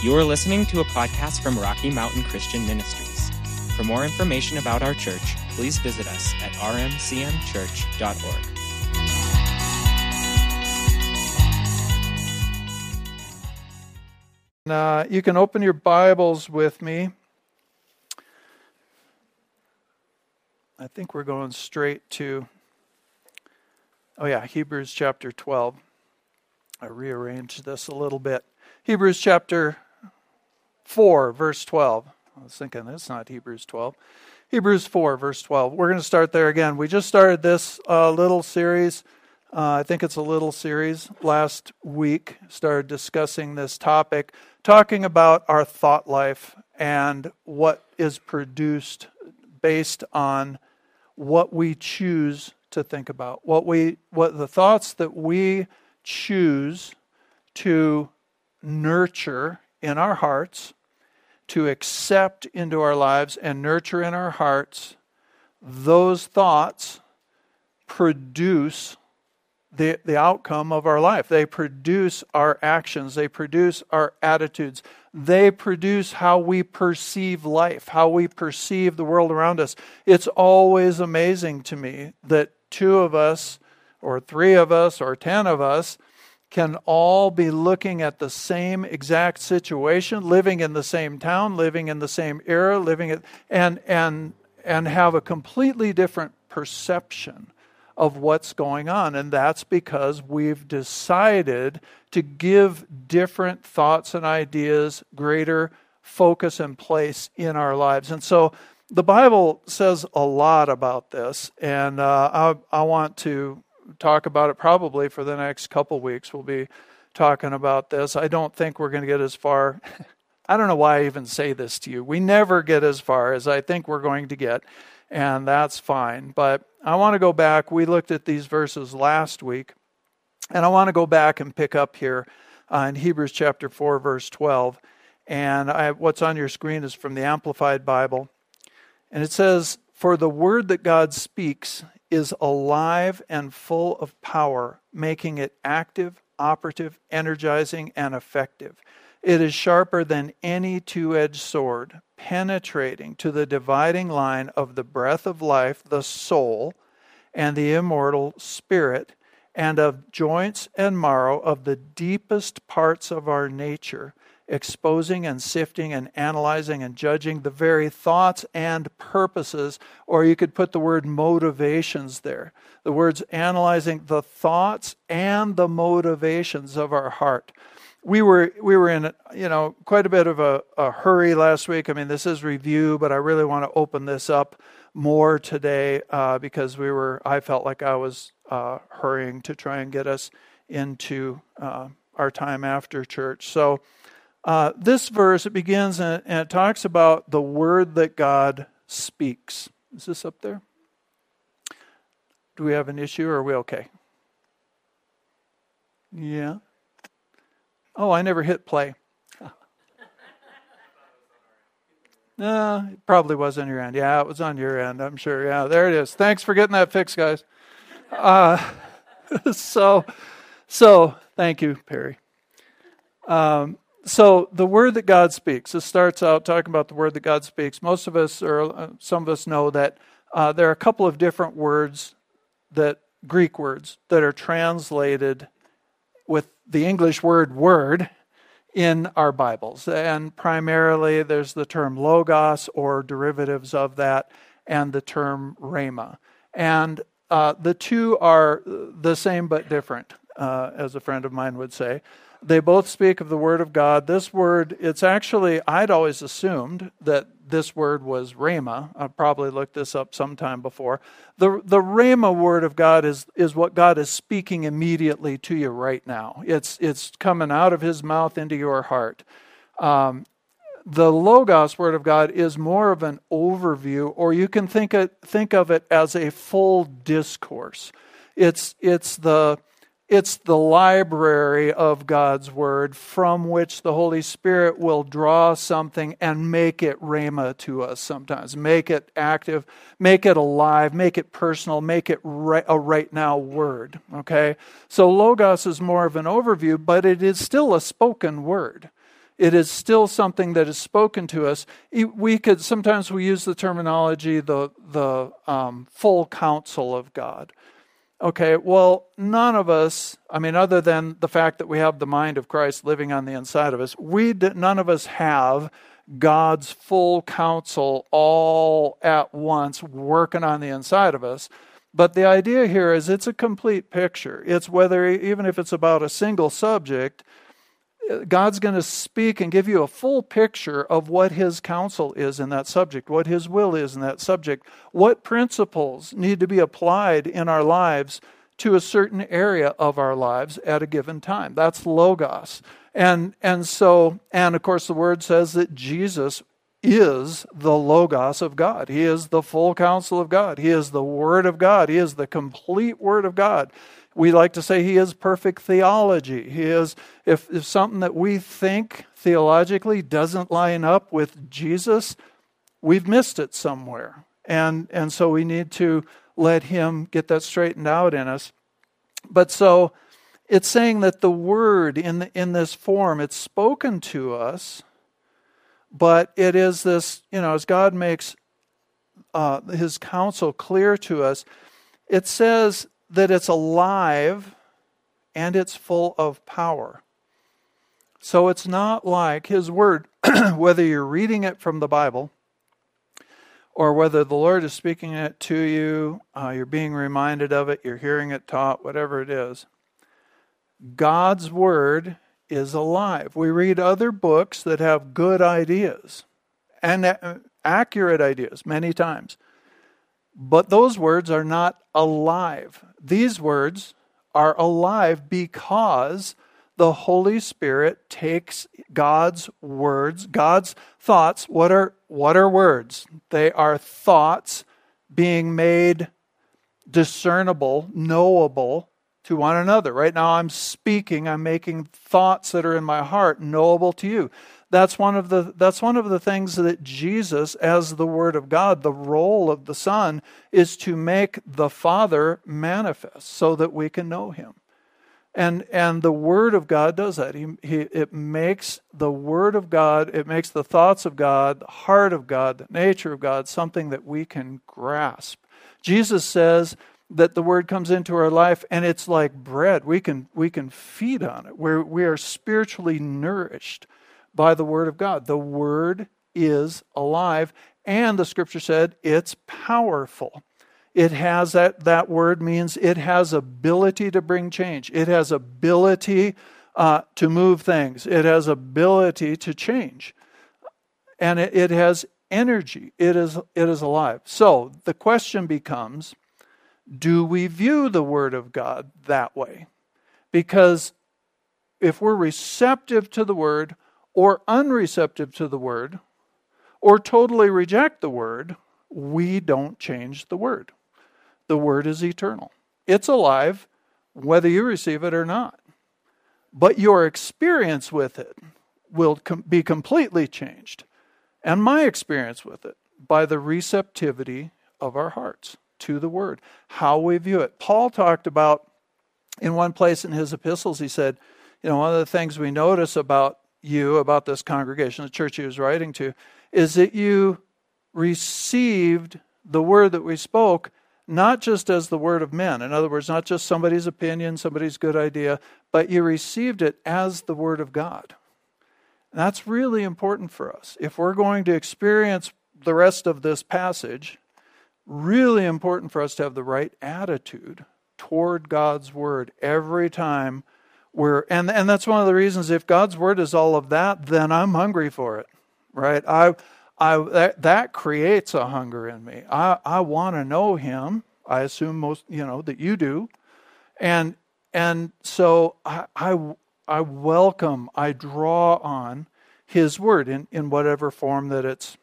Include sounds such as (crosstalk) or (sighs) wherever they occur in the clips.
You are listening to a podcast from Rocky Mountain Christian Ministries. For more information about our church, please visit us at rmcmchurch.org. Uh, you can open your Bibles with me. I think we're going straight to, oh yeah, Hebrews chapter 12. I rearranged this a little bit. Hebrews chapter 4, verse 12. I was thinking that's not Hebrews 12. Hebrews 4, verse 12. We're going to start there again. We just started this uh, little series. Uh, I think it's a little series last week, started discussing this topic, talking about our thought life and what is produced based on what we choose to think about, what we what the thoughts that we choose to nurture in our hearts, to accept into our lives and nurture in our hearts, those thoughts produce the, the outcome of our life. They produce our actions, they produce our attitudes, they produce how we perceive life, how we perceive the world around us. It's always amazing to me that two of us, or three of us, or ten of us can all be looking at the same exact situation, living in the same town, living in the same era, living at, and and and have a completely different perception of what's going on. And that's because we've decided to give different thoughts and ideas greater focus and place in our lives. And so the Bible says a lot about this, and uh, I, I want to talk about it probably for the next couple weeks. We'll be talking about this. I don't think we're going to get as far. (laughs) I don't know why I even say this to you. We never get as far as I think we're going to get, and that's fine. But I want to go back. We looked at these verses last week, and I want to go back and pick up here uh, in Hebrews chapter 4, verse 12. And I, what's on your screen is from the Amplified Bible. And it says, For the word that God speaks is alive and full of power, making it active, operative, energizing, and effective. It is sharper than any two edged sword, penetrating to the dividing line of the breath of life, the soul, and the immortal spirit, and of joints and marrow of the deepest parts of our nature exposing and sifting and analyzing and judging the very thoughts and purposes, or you could put the word motivations there. The words analyzing the thoughts and the motivations of our heart. We were we were in you know quite a bit of a, a hurry last week. I mean this is review, but I really want to open this up more today uh, because we were I felt like I was uh, hurrying to try and get us into uh, our time after church. So uh, this verse, it begins and, and it talks about the word that God speaks. Is this up there? Do we have an issue or are we okay? Yeah. Oh, I never hit play. (laughs) No, it probably was on your end. Yeah, it was on your end, I'm sure. Yeah, there it is. Thanks for getting that fixed, guys. Uh, (laughs) so, so thank you, Perry. Um, so the word that God speaks. This starts out talking about the word that God speaks. Most of us, or uh, some of us, know that uh, there are a couple of different words that Greek words that are translated with the English word "word" in our Bibles, and primarily there's the term logos or derivatives of that, and the term rhema, and uh, the two are the same but different, uh, as a friend of mine would say. They both speak of the Word of God. This word, it's actually, I'd always assumed that this word was Rhema. I probably looked this up sometime before. The, the Rhema word of God is, is what God is speaking immediately to you right now. It's, it's coming out of His mouth into your heart. Um, the Logos word of God is more of an overview, or you can think, it, think of it as a full discourse. It's, it's the it's the library of God's Word from which the Holy Spirit will draw something and make it rhema to us sometimes. Make it active, make it alive, make it personal, make it a right now word. Okay? So Logos is more of an overview, but it is still a spoken word. it is still something that is spoken to us. We could sometimes we use the terminology the the um, full counsel of God. Okay, well, none of us, I mean, other than the fact that we have the mind of Christ living on the inside of us, we none of us have God's full counsel all at once working on the inside of us. But the idea here is it's a complete picture. It's whether, even if it's about a single subject, God's going to speak and give you a full picture of what His counsel is in that subject, what His will is in that subject, what principles need to be applied in our lives to a certain area of our lives at a given time. That's Logos. And, and so, and of course, the Word says that Jesus is the Logos of God. He is the full counsel of God. He is the Word of God. He is the complete Word of God we like to say he is perfect theology. He is, if, if something that we think theologically doesn't line up with Jesus, we've missed it somewhere. And, and so we need to let him get that straightened out in us. But so it's saying that the word in, the, in this form, it's spoken to us, but it is this, you know, as God makes uh, his counsel clear to us, it says that it's alive and it's full of power. So it's not like His Word, (clears throat) whether you're reading it from the Bible or whether the Lord is speaking it to you, uh, you're being reminded of it, you're hearing it taught, whatever it is. God's Word is alive. We read other books that have good ideas and accurate ideas many times. But those words are not alive. These words are alive because the Holy Spirit takes God's words, God's thoughts. What are, what are words? They are thoughts being made discernible, knowable to one another. Right now, I'm speaking, I'm making thoughts that are in my heart knowable to you. That's one of the that's one of the things that Jesus as the word of God, the role of the Son is to make the Father manifest so that we can know him. And and the word of God does that. He, he it makes the word of God, it makes the thoughts of God, the heart of God, the nature of God something that we can grasp. Jesus says that the word comes into our life and it's like bread. We can we can feed on it. We're we are spiritually nourished by the Word of God. The Word is alive, and the Scripture said it's powerful. It has that, that word means it has ability to bring change. It has ability uh, to move things. It has ability to change. And it, it has energy. It is, it is alive. So the question becomes do we view the Word of God that way? Because if we're receptive to the Word, or unreceptive to the word or totally reject the word, we don't change the word. The word is eternal, it's alive whether you receive it or not. But your experience with it will com- be completely changed, and my experience with it by the receptivity of our hearts to the word, how we view it. Paul talked about in one place in his epistles, he said, you know, one of the things we notice about you about this congregation, the church he was writing to, is that you received the word that we spoke not just as the word of men. In other words, not just somebody's opinion, somebody's good idea, but you received it as the word of God. That's really important for us. If we're going to experience the rest of this passage, really important for us to have the right attitude toward God's word every time we're and and that's one of the reasons if God's word is all of that, then I'm hungry for it. Right? I I that, that creates a hunger in me. I I want to know him. I assume most, you know, that you do. And and so I I I welcome, I draw on his word in, in whatever form that it's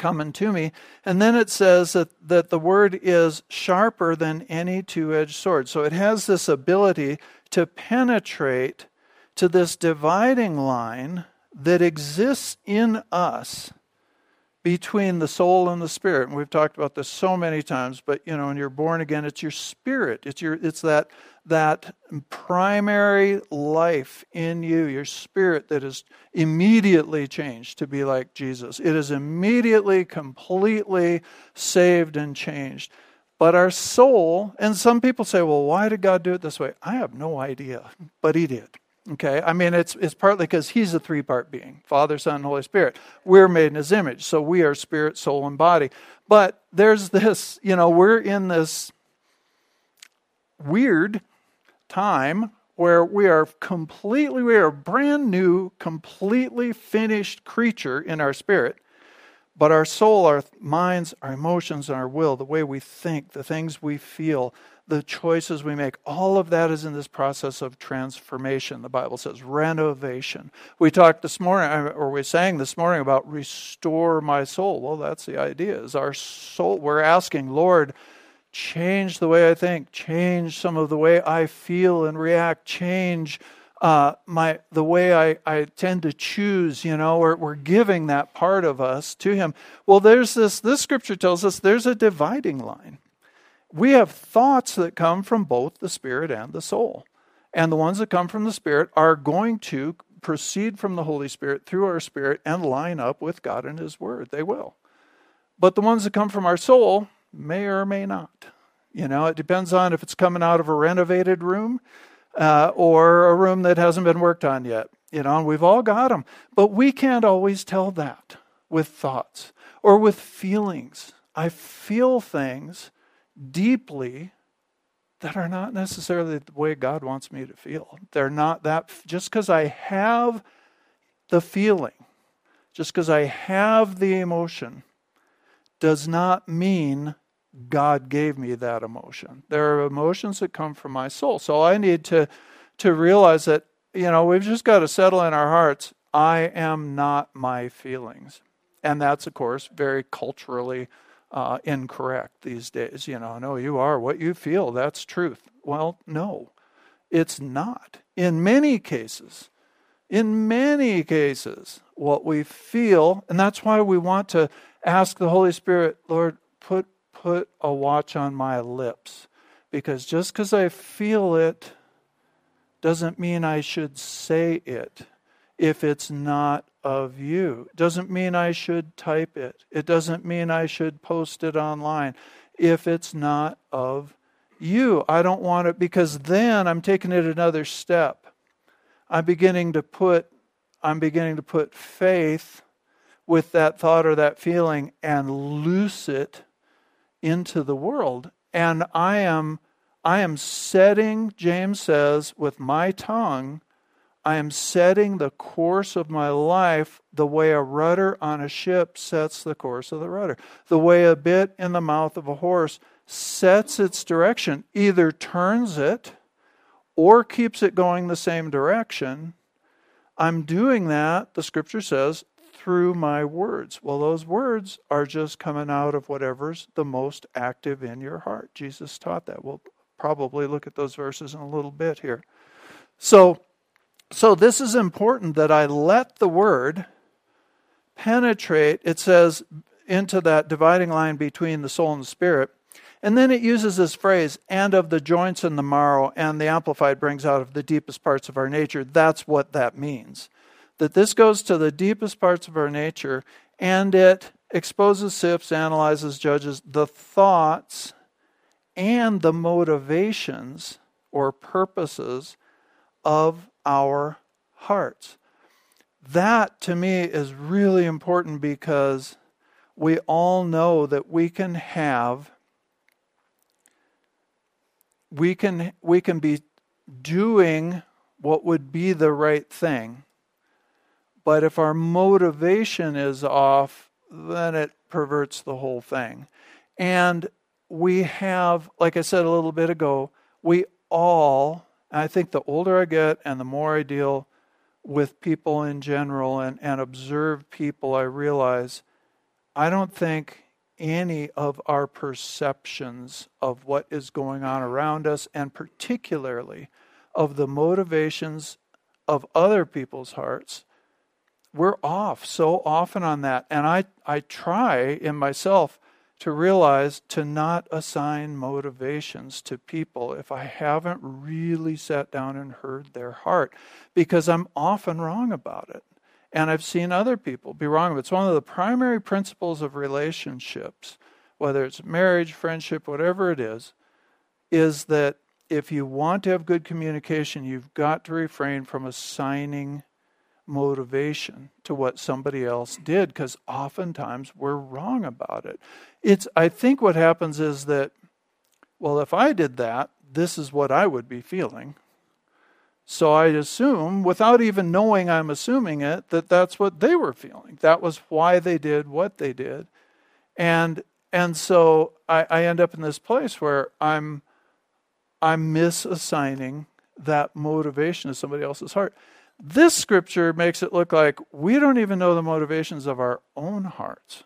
coming to me. And then it says that, that the word is sharper than any two edged sword. So it has this ability to penetrate to this dividing line that exists in us between the soul and the spirit. And we've talked about this so many times, but you know, when you're born again, it's your spirit. It's your it's that that primary life in you, your spirit that is immediately changed to be like Jesus. It is immediately completely saved and changed. But our soul, and some people say, well, why did God do it this way? I have no idea, but He did. Okay, I mean, it's, it's partly because he's a three part being Father, Son, and Holy Spirit. We're made in his image, so we are spirit, soul, and body. But there's this, you know, we're in this weird time where we are completely, we are a brand new, completely finished creature in our spirit. But our soul, our minds, our emotions, and our will, the way we think, the things we feel, the choices we make, all of that is in this process of transformation. The Bible says renovation. We talked this morning, or we sang this morning about restore my soul. Well, that's the idea. Is our soul, we're asking, Lord, change the way I think, change some of the way I feel and react, change uh, my the way I, I tend to choose, you know, we're, we're giving that part of us to him. Well, there's this, this scripture tells us there's a dividing line we have thoughts that come from both the spirit and the soul. And the ones that come from the spirit are going to proceed from the Holy Spirit through our spirit and line up with God and His Word. They will. But the ones that come from our soul may or may not. You know, it depends on if it's coming out of a renovated room uh, or a room that hasn't been worked on yet. You know, and we've all got them. But we can't always tell that with thoughts or with feelings. I feel things deeply that are not necessarily the way God wants me to feel. They're not that, just because I have the feeling, just because I have the emotion, does not mean God gave me that emotion. There are emotions that come from my soul. So I need to, to realize that, you know, we've just got to settle in our hearts I am not my feelings. And that's, of course, very culturally uh, incorrect these days. You know, no, you are what you feel. That's truth. Well, no, it's not. In many cases, in many cases, what we feel, and that's why we want to ask the Holy Spirit, Lord, put put a watch on my lips, because just because I feel it doesn't mean I should say it if it's not of you. Doesn't mean I should type it. It doesn't mean I should post it online if it's not of you. I don't want it because then I'm taking it another step. I'm beginning to put I'm beginning to put faith with that thought or that feeling and loose it into the world. And I am I am setting, James says, with my tongue I am setting the course of my life the way a rudder on a ship sets the course of the rudder, the way a bit in the mouth of a horse sets its direction, either turns it or keeps it going the same direction. I'm doing that, the scripture says, through my words. Well, those words are just coming out of whatever's the most active in your heart. Jesus taught that. We'll probably look at those verses in a little bit here. So, so this is important that I let the word penetrate, it says, into that dividing line between the soul and the spirit. And then it uses this phrase, and of the joints and the marrow, and the Amplified brings out of the deepest parts of our nature. That's what that means. That this goes to the deepest parts of our nature, and it exposes, sifts, analyzes, judges the thoughts and the motivations or purposes of our hearts. That to me is really important because we all know that we can have we can we can be doing what would be the right thing but if our motivation is off then it perverts the whole thing. And we have like i said a little bit ago we all I think the older I get and the more I deal with people in general and, and observe people, I realize I don't think any of our perceptions of what is going on around us, and particularly of the motivations of other people's hearts, we're off so often on that. And I, I try in myself to realize to not assign motivations to people if I haven't really sat down and heard their heart, because I'm often wrong about it. And I've seen other people be wrong. It's one of the primary principles of relationships, whether it's marriage, friendship, whatever it is, is that if you want to have good communication, you've got to refrain from assigning motivation to what somebody else did because oftentimes we're wrong about it. It's I think what happens is that well if I did that, this is what I would be feeling. So I assume without even knowing I'm assuming it that that's what they were feeling. That was why they did what they did. And and so I, I end up in this place where I'm I'm misassigning that motivation to somebody else's heart. This scripture makes it look like we don't even know the motivations of our own hearts,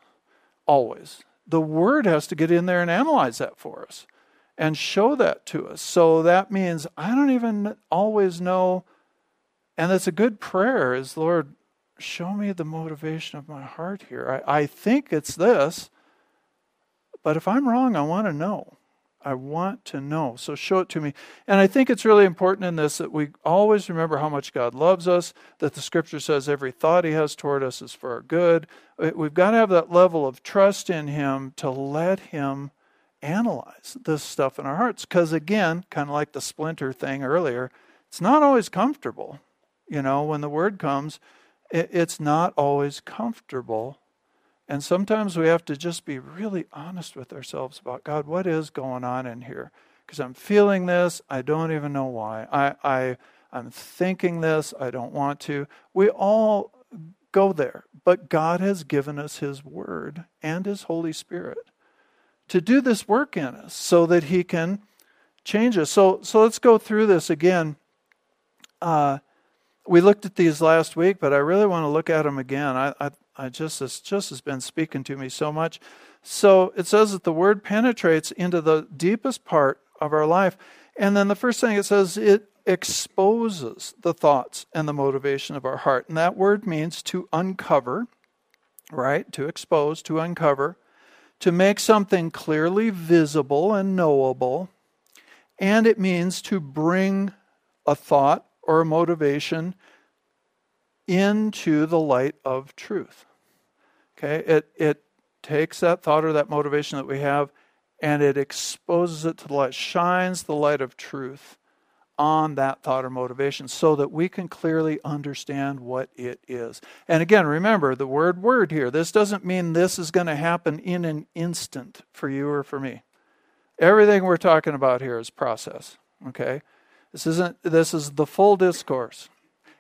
always. The Word has to get in there and analyze that for us and show that to us. So that means I don't even always know, and that's a good prayer is, Lord, show me the motivation of my heart here. I, I think it's this, but if I'm wrong, I want to know. I want to know. So show it to me. And I think it's really important in this that we always remember how much God loves us, that the scripture says every thought he has toward us is for our good. Uh, we've got to have that level of trust in him to let him analyze this stuff in our hearts. Because again, kind of like the splinter thing earlier, it's not always comfortable. You know, when the word comes, it's not always comfortable and sometimes we have to just be really honest with ourselves about God, what is going on in here? Because I'm feeling this, I don't even know why. I, I, I'm thinking this, I don't want to. We all go there, but God has given us His Word and His Holy Spirit to do this work in us so that He can change us. So, so let's go through this again. Uh, we looked at these last week, but I really want to look at them again. I, I, I just this just has been speaking to me so much. So it says that the word penetrates into the deepest part of our life. And then the first thing it says it exposes the thoughts and the motivation of our heart. And that word means to uncover, right? To expose, to uncover, to make something clearly visible and knowable. And it means to bring a thought or a motivation into the light of truth. Okay, it, it takes that thought or that motivation that we have and it exposes it to the light, shines the light of truth on that thought or motivation so that we can clearly understand what it is. And again, remember the word word here. This doesn't mean this is going to happen in an instant for you or for me. Everything we're talking about here is process, okay? This isn't this is the full discourse.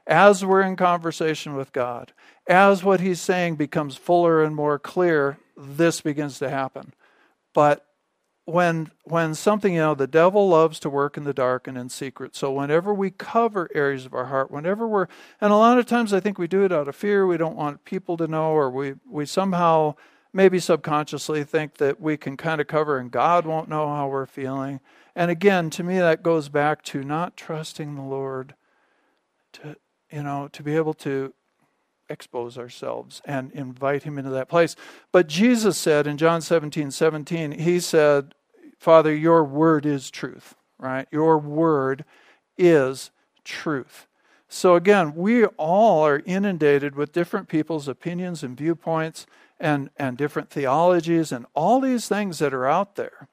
As we're in conversation with God, as what He's saying becomes fuller and more clear, this begins to happen. But when when something you know the devil loves to work in the dark and in secret. So whenever we cover areas of our heart whenever we're and a lot of times i think we do it out of fear. We don't want people to know or we we somehow maybe subconsciously think that we can kind of cover and god won't know how we're feeling and again to me that goes back to not trusting the lord to you know, to be able to expose ourselves and invite him into that place. But Jesus said in John 17, 17, he said, Father, your word is truth, right? Your word is truth. So again, we all are inundated with different people's opinions and viewpoints and, and different theologies and all these things that are out there.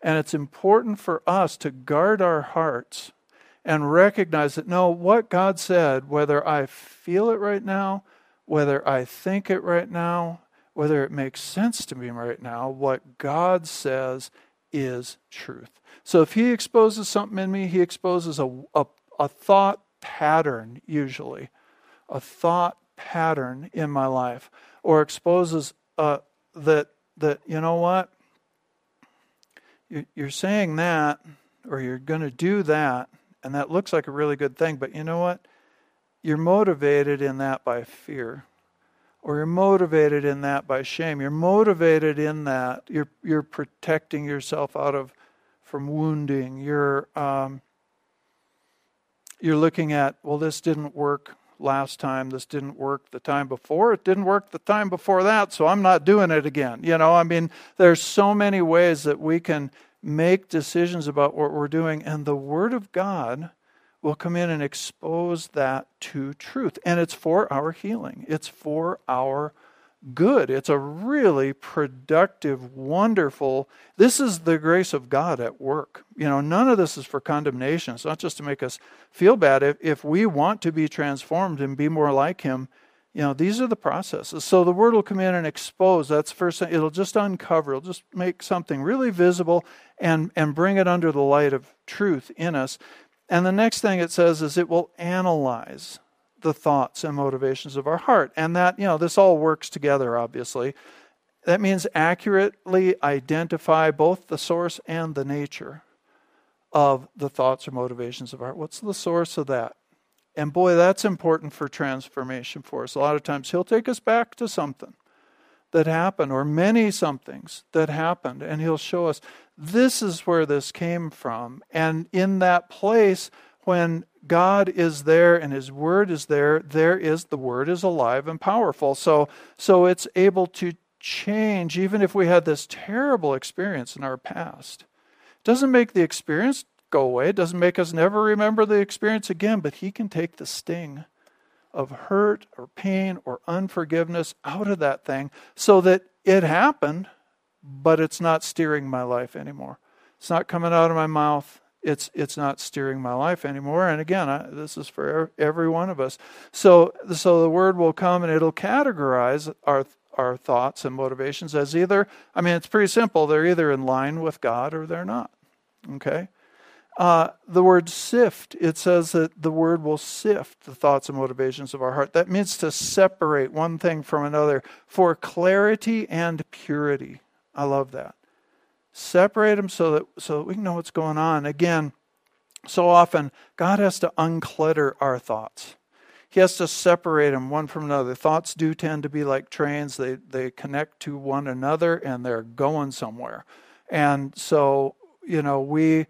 And it's important for us to guard our hearts and recognize that no, what God said, whether I feel it right now, whether I think it right now, whether it makes sense to me right now, what God says is truth. So if He exposes something in me, He exposes a, a, a thought pattern, usually, a thought pattern in my life, or exposes uh, that, that, you know what? You're saying that, or you're going to do that, and that looks like a really good thing, but you know what? You're motivated in that by fear. Or you're motivated in that by shame. You're motivated in that. You're you're protecting yourself out of from wounding. You're um, you're looking at, well, this didn't work last time. This didn't work the time before. It didn't work the time before that, so I'm not doing it again. You know, I mean, there's so many ways that we can make decisions about what we're doing, and the Word of God will come in and expose that to truth. And it's for our healing, it's for our good. It's a really productive, wonderful. This is the grace of God at work. You know, none of this is for condemnation. It's not just to make us feel bad. If, if we want to be transformed and be more like Him, you know, these are the processes. So the word will come in and expose. That's first thing. It'll just uncover. It'll just make something really visible and, and bring it under the light of truth in us. And the next thing it says is it will analyze the thoughts and motivations of our heart. And that, you know, this all works together, obviously. That means accurately identify both the source and the nature of the thoughts or motivations of our heart. What's the source of that? And boy, that's important for transformation for us. A lot of times he'll take us back to something that happened or many somethings that happened and he'll show us this is where this came from. And in that place, when God is there and his word is there, there is the word is alive and powerful. So so it's able to change even if we had this terrible experience in our past. It doesn't make the experience go away. It doesn't make us never remember the experience again, but he can take the sting of hurt or pain or unforgiveness out of that thing so that it happened, but it's not steering my life anymore. It's not coming out of my mouth it's it's not steering my life anymore. And again I, this is for every one of us. So so the word will come and it'll categorize our our thoughts and motivations as either i mean it's pretty simple. They're either in line with god or they're not. Okay? Uh, the word sift it says that the word will sift the thoughts and motivations of our heart. That means to separate one thing from another for clarity and purity. I love that Separate them so that so that we can know what's going on. Again, so often God has to unclutter our thoughts. He has to separate them one from another. Thoughts do tend to be like trains. They they connect to one another and they're going somewhere. And so, you know, we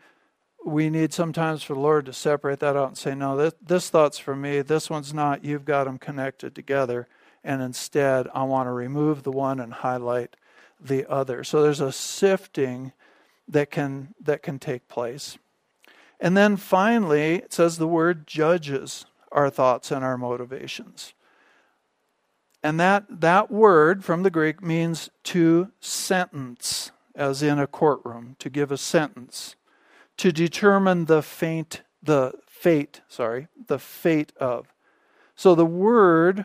we need sometimes for the Lord to separate that out and say, no, this, this thought's for me. This one's not. You've got them connected together. And instead, I want to remove the one and highlight the other. So there's a sifting that can that can take place. And then finally, it says the word judges our thoughts and our motivations. And that, that word from the Greek means to sentence, as in a courtroom, to give a sentence, to determine the faint, the fate, sorry, the fate of. So the word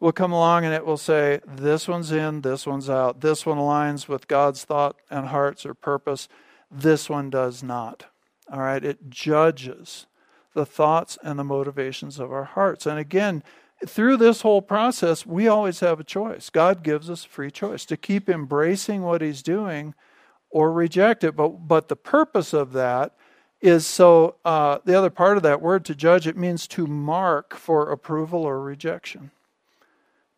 will come along and it will say, this one's in, this one's out. This one aligns with God's thought and hearts or purpose. This one does not. All right, it judges the thoughts and the motivations of our hearts. And again, through this whole process, we always have a choice. God gives us free choice to keep embracing what He's doing or reject it. But, but the purpose of that is so uh, the other part of that word to judge, it means to mark for approval or rejection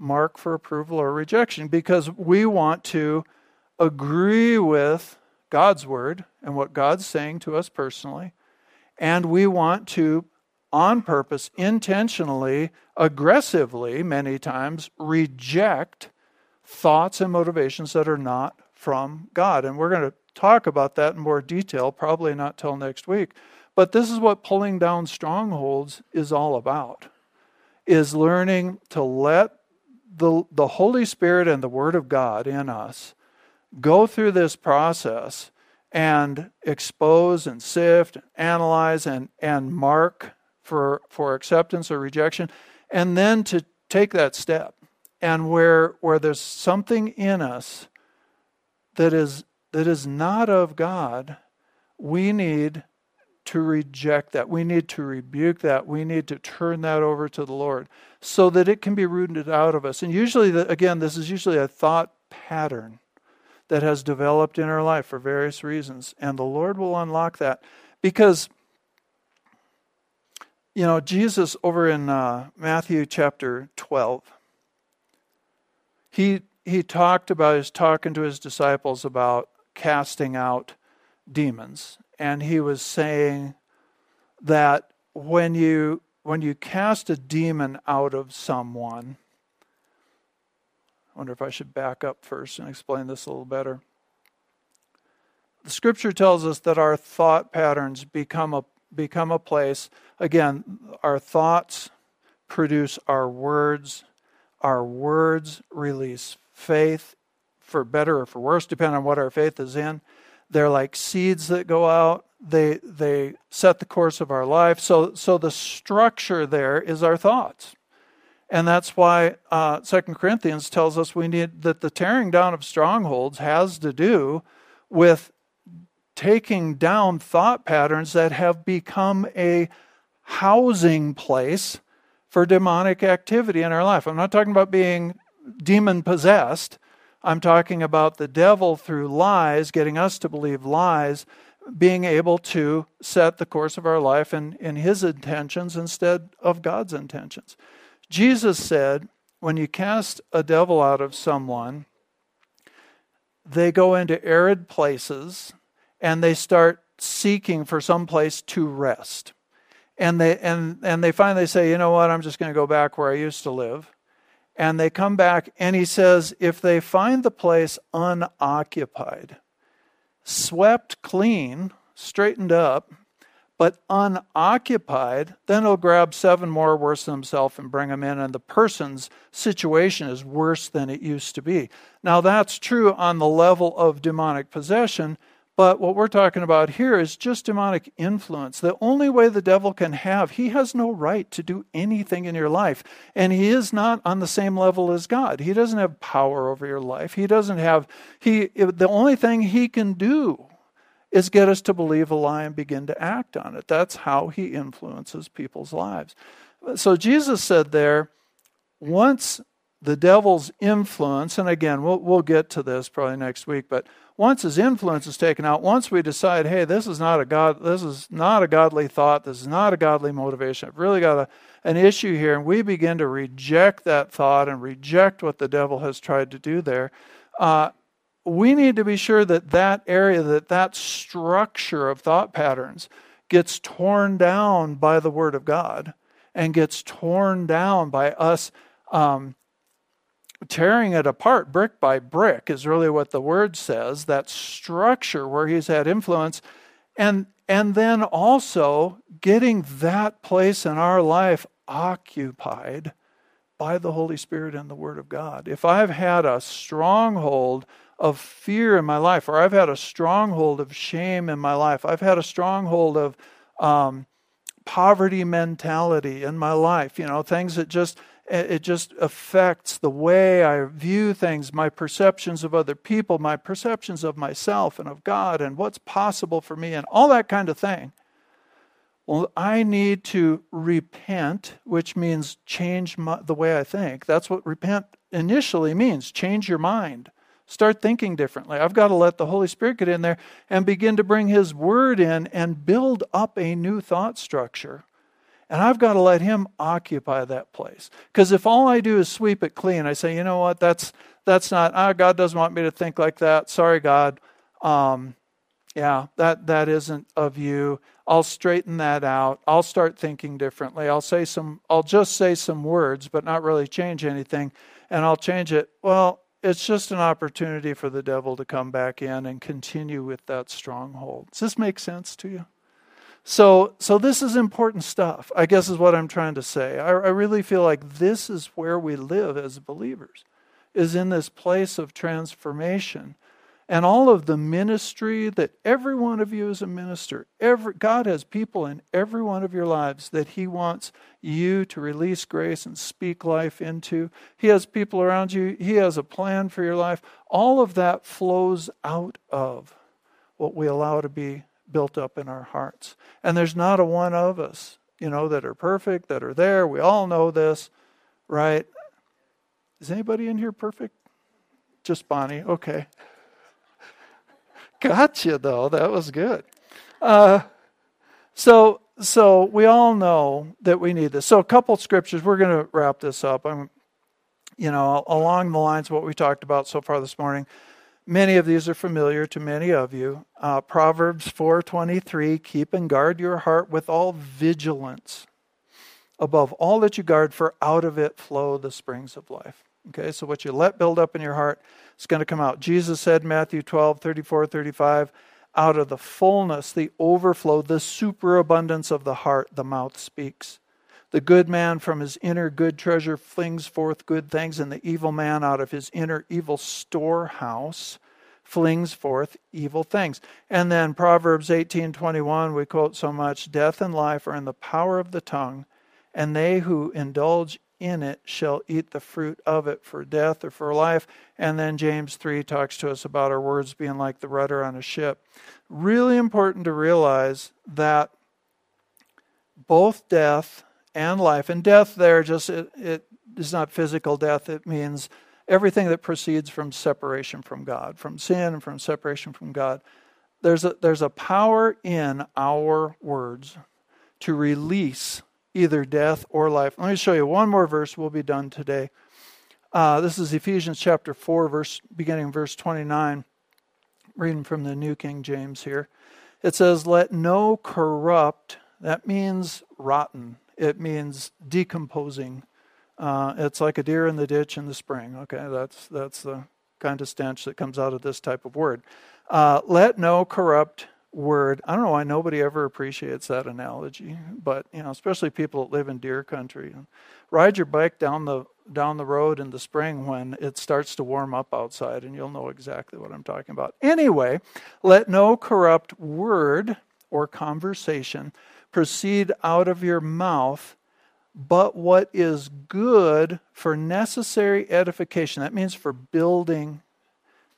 mark for approval or rejection because we want to agree with God's word and what God's saying to us personally. And we want to, on purpose, intentionally, aggressively, many times, reject thoughts and motivations that are not from God. And we're going to talk about that in more detail, probably not till next week. But this is what pulling down strongholds is all about. Is learning to let the, the Holy Spirit and the Word of God in us go through this process and expose and sift, and analyze and, and mark for, for acceptance or rejection, and then to take that step. And where, where there's something in us that is, that is not of God, we need to reject that. We need to rebuke that. We need to turn that over to the Lord so that it can be rooted out of us. And usually, again, this is usually a thought pattern that has developed in our life for various reasons. And the Lord will unlock that because, you know, Jesus over in uh, Matthew chapter 12, he, he talked about, he's talking to his disciples about casting out demons. And he was saying that when you when you cast a demon out of someone, I wonder if I should back up first and explain this a little better. The scripture tells us that our thought patterns become a become a place. Again our thoughts produce our words. Our words release faith for better or for worse depending on what our faith is in they're like seeds that go out they they set the course of our life so so the structure there is our thoughts and that's why uh, Second Corinthians tells us we need that the tearing down of strongholds has to do with taking down thought patterns that have become a housing place for demonic activity in our life. I'm not talking about being demon possessed. I'm talking about the devil through lies, getting us to believe lies, being able to set the course of our life in, in his intentions instead of God's intentions. Jesus said, when you cast a devil out of someone, they go into arid places and they start seeking for some place to rest. And they and and they finally say, you know what, I'm just going to go back where I used to live. And they come back and he says, if they find the place unoccupied, swept clean, straightened up, but unoccupied, then he'll grab seven more worse than himself and bring them in, and the person's situation is worse than it used to be. Now, that's true on the level of demonic possession, but what we're talking about here is just demonic influence. The only way the devil can have, he has no right to do anything in your life. And he is not on the same level as God. He doesn't have power over your life. He doesn't have, he, the only thing he can do is get us to believe a lie and begin to act on it. That's how he influences people's lives. So Jesus said there, once the devil's influence, and again, we'll, we'll get to this probably next week, but once his influence is taken out, once we decide, hey, this is not a god, this is not a godly thought, this is not a godly motivation. I've really got a, an issue here, and we begin to reject that thought and reject what the devil has tried to do there. Uh, we need to be sure that that area, that that structure of thought patterns, gets torn down by the Word of God and gets torn down by us um, tearing it apart brick by brick is really what the word says that structure where he's had influence. And and then also getting that place in our life occupied by the holy spirit and the word of god. If i've had a stronghold of fear in my life or i've had a stronghold of shame in my life i've had a stronghold of um, poverty mentality in my life you know things that just it just affects the way I view things, my perceptions of other people, my perceptions of myself and of God, and what's possible for me, and all that kind of thing. Well, I need to repent, which means change my, the way I think. That's what repent initially means change your mind. Start thinking differently. I've got to let the Holy Spirit get in there and begin to bring His Word in and build up a new thought structure. And I've got to let him occupy that place. Because if all I do is sweep it clean, I say, you know what, that's that's not ah, God doesn't want me to think like that. Sorry, God. Um, yeah, that that isn't of you. I'll straighten that out. I'll start thinking differently. I'll say some I'll just say some words, but not really change anything. And I'll change it. Well, it's just an opportunity for the devil to come back in and continue with that stronghold. Does this make sense to you? So, so this is important stuff, I guess is what I'm trying to say. I, I really feel like this is where we live as believers, is in this place of transformation. And all of the ministry that every one of you is a minister. Every, God has people in every one of your lives that He wants you to release grace and speak life into. He has people around you, He has a plan for your life. All of that flows out of what we allow to be built up in our hearts. And there's not a one of us, you know, that are perfect, that are there. We all know this, right? Is anybody in here perfect? Just Bonnie. Okay. (laughs) Gotcha, though. That was good. Uh, so, so we all know that we need this. So, a couple scriptures. We're going to wrap this up. I'm, you know, along the lines of what we talked about so far this morning. Many of these are familiar to many of you. Uh, Proverbs 4:23, keep and guard your heart with all vigilance. above all that you guard, for out of it flow the springs of life. Okay, so what you let build up in your heart is going to come out. Jesus said, Matthew 12, 34, 35, out of the fullness, the overflow, the superabundance of the heart, the mouth speaks. The good man from his inner good treasure flings forth good things, and the evil man out of his inner evil storehouse flings forth evil things. And then Proverbs 18:21 we quote so much, death and life are in the power of the tongue, and they who indulge in it shall eat the fruit of it for death or for life. And then James 3 talks to us about our words being like the rudder on a ship. Really important to realize that both death and life, and death there just it, it is not physical death, it means everything that proceeds from separation from God, from sin from separation from God. There's a, there's a power in our words to release either death or life. Let me show you one more verse. We'll be done today. Uh, this is Ephesians chapter 4, verse beginning verse 29. Reading from the New King James here. It says, Let no corrupt, that means rotten, it means decomposing. Uh, it's like a deer in the ditch in the spring. Okay, that's, that's the kind of stench that comes out of this type of word. Uh, let no corrupt word. I don't know why nobody ever appreciates that analogy, but you know, especially people that live in deer country. Ride your bike down the down the road in the spring when it starts to warm up outside, and you'll know exactly what I'm talking about. Anyway, let no corrupt word or conversation proceed out of your mouth, but what is good for necessary edification. That means for building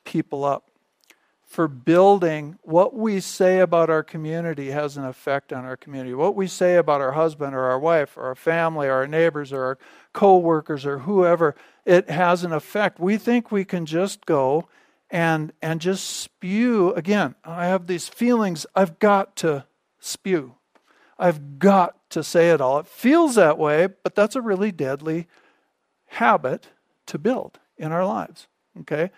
people up for building what we say about our community has an effect on our community. What we say about our husband or our wife or our family or our neighbors or our co-workers or whoever, it has an effect. We think we can just go and and just spew again. I have these feelings I've got to spew. I've got to say it all. It feels that way, but that's a really deadly habit to build in our lives. Okay?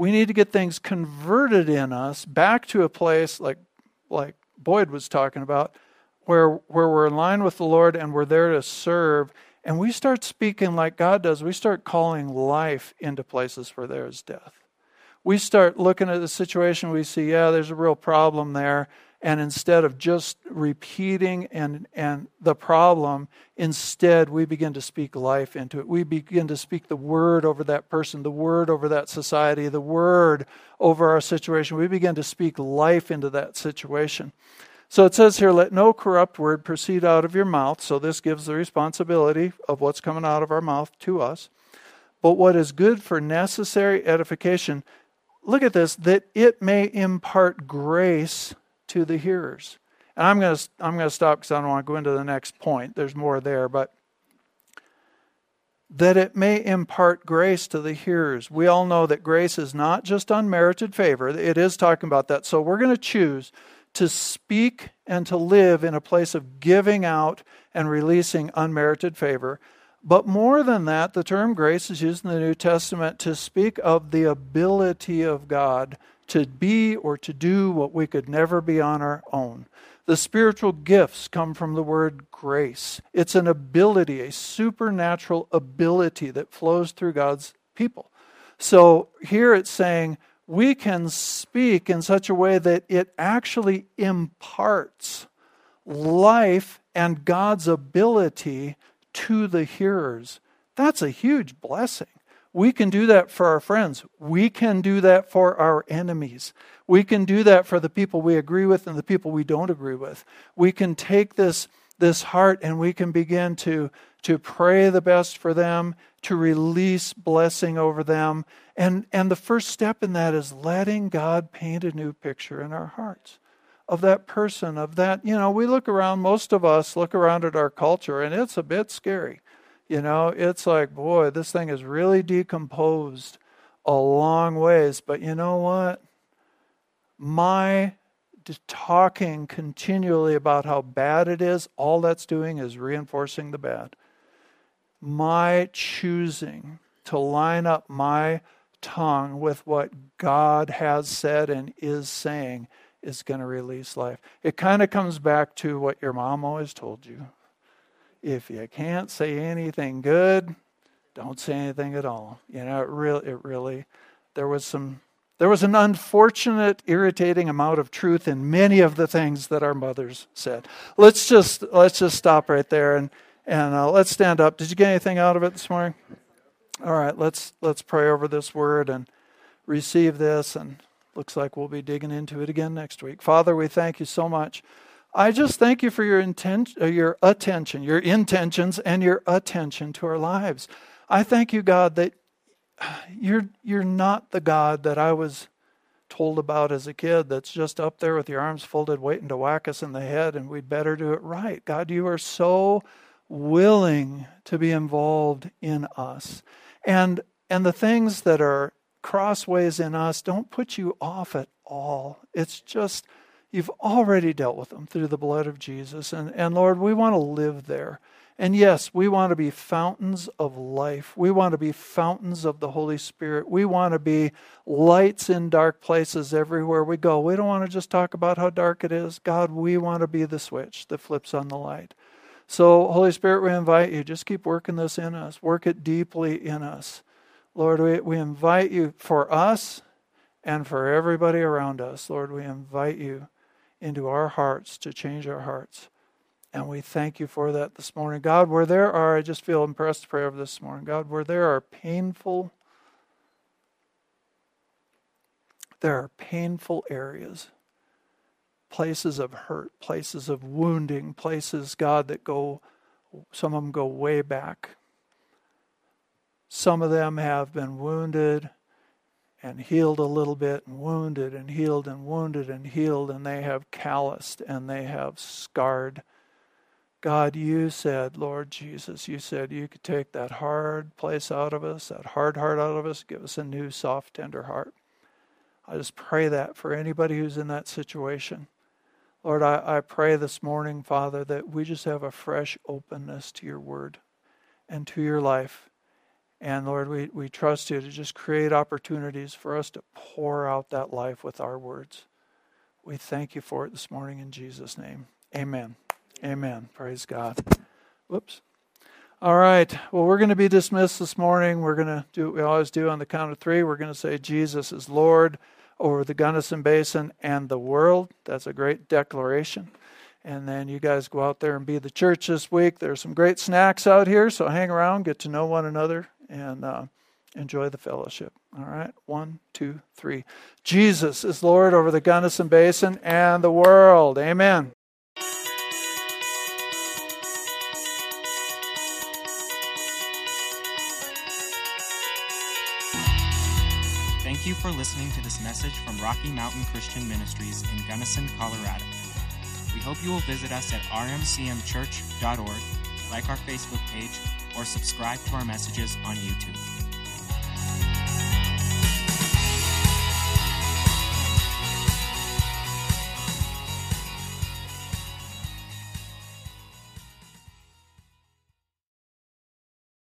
we need to get things converted in us back to a place like like Boyd was talking about where where we're in line with the Lord and we're there to serve and we start speaking like God does. We start calling life into places where there is death. We start looking at the situation we see, yeah, there's a real problem there and instead of just repeating and, and the problem, instead we begin to speak life into it. We begin to speak the word over that person, the word over that society, the word over our situation. We begin to speak life into that situation. So it says here, let no corrupt word proceed out of your mouth. So this gives the responsibility of what's coming out of our mouth to us. But what is good for necessary edification, look at this, that it may impart grace to the hearers. And I'm going to I'm going to stop because I don't want to go into the next point. There's more there, but that it may impart grace to the hearers. We all know that grace is not just unmerited favor. It is talking about that. So we're going to choose to speak and to live in a place of giving out and releasing unmerited favor. But more than that, the term grace is used in the New Testament to speak of the ability of God to be or to do what we could never be on our own. The spiritual gifts come from the word grace. It's an ability, a supernatural ability that flows through God's people. So here it's saying we can speak in such a way that it actually imparts life and God's ability to the hearers. That's a huge blessing. We can do that for our friends. We can do that for our enemies. We can do that for the people we agree with and the people we don't agree with. We can take this, this heart and we can begin to, to pray the best for them, to release blessing over them. And, and the first step in that is letting God paint a new picture in our hearts of that person, of that, you know, we look around, most of us look around at our culture, and it's a bit scary. You know, it's like, boy, this thing is really decomposed a long ways. But you know what? My talking continually about how bad it is, all that's doing is reinforcing the bad. My choosing to line up my tongue with what God has said and is saying is going to release life. It kind of comes back to what your mom always told you if you can't say anything good, don't say anything at all. You know, it really, it really, there was some, there was an unfortunate, irritating amount of truth in many of the things that our mothers said. Let's just, let's just stop right there and and uh, let's stand up. Did you get anything out of it this morning? All right, let's let's pray over this word and receive this. And looks like we'll be digging into it again next week. Father, we thank you so much. I just thank you for your intent, uh, your attention, your intentions, and your attention to our lives. I thank you, God, that (sighs) you're you're not the God that I was told about as a kid that's just up there with your arms folded waiting to whack us in the head and we'd better do it right. God, you are so willing to be involved in us. And and the things that are crossways in us don't put you off at all. It's just you've already dealt with them through the blood of Jesus. And and Lord, we want to live there. And yes, we want to be fountains of life. We want to be fountains of the Holy Spirit. We want to be lights in dark places everywhere we go. We don't want to just talk about how dark it is. God, we want to be the switch that flips on the light. So, Holy Spirit, we invite you, just keep working this in us, work it deeply in us. Lord, we, we invite you for us and for everybody around us. Lord, we invite you into our hearts to change our hearts. And we thank you for that this morning. God, where there are, I just feel impressed to pray over this morning. God, where there are painful, there are painful areas places of hurt, places of wounding, places, God, that go, some of them go way back. Some of them have been wounded and healed a little bit, and wounded and healed and wounded and healed, and they have calloused and they have scarred. God, you said, Lord Jesus, you said you could take that hard place out of us, that hard heart out of us, give us a new, soft, tender heart. I just pray that for anybody who's in that situation. Lord, I, I pray this morning, Father, that we just have a fresh openness to your word and to your life. And Lord, we, we trust you to just create opportunities for us to pour out that life with our words. We thank you for it this morning in Jesus' name. Amen. Amen. Praise God. Whoops. All right. Well, we're going to be dismissed this morning. We're going to do what we always do on the count of three. We're going to say, Jesus is Lord over the Gunnison Basin and the world. That's a great declaration. And then you guys go out there and be the church this week. There's some great snacks out here, so hang around, get to know one another, and uh, enjoy the fellowship. All right, one, two, three. Jesus is Lord over the Gunnison Basin and the world. Amen. Thank you for listening to this message from Rocky Mountain Christian Ministries in Gunnison, Colorado. We hope you will visit us at rmcmchurch.org, like our Facebook page, or subscribe to our messages on YouTube.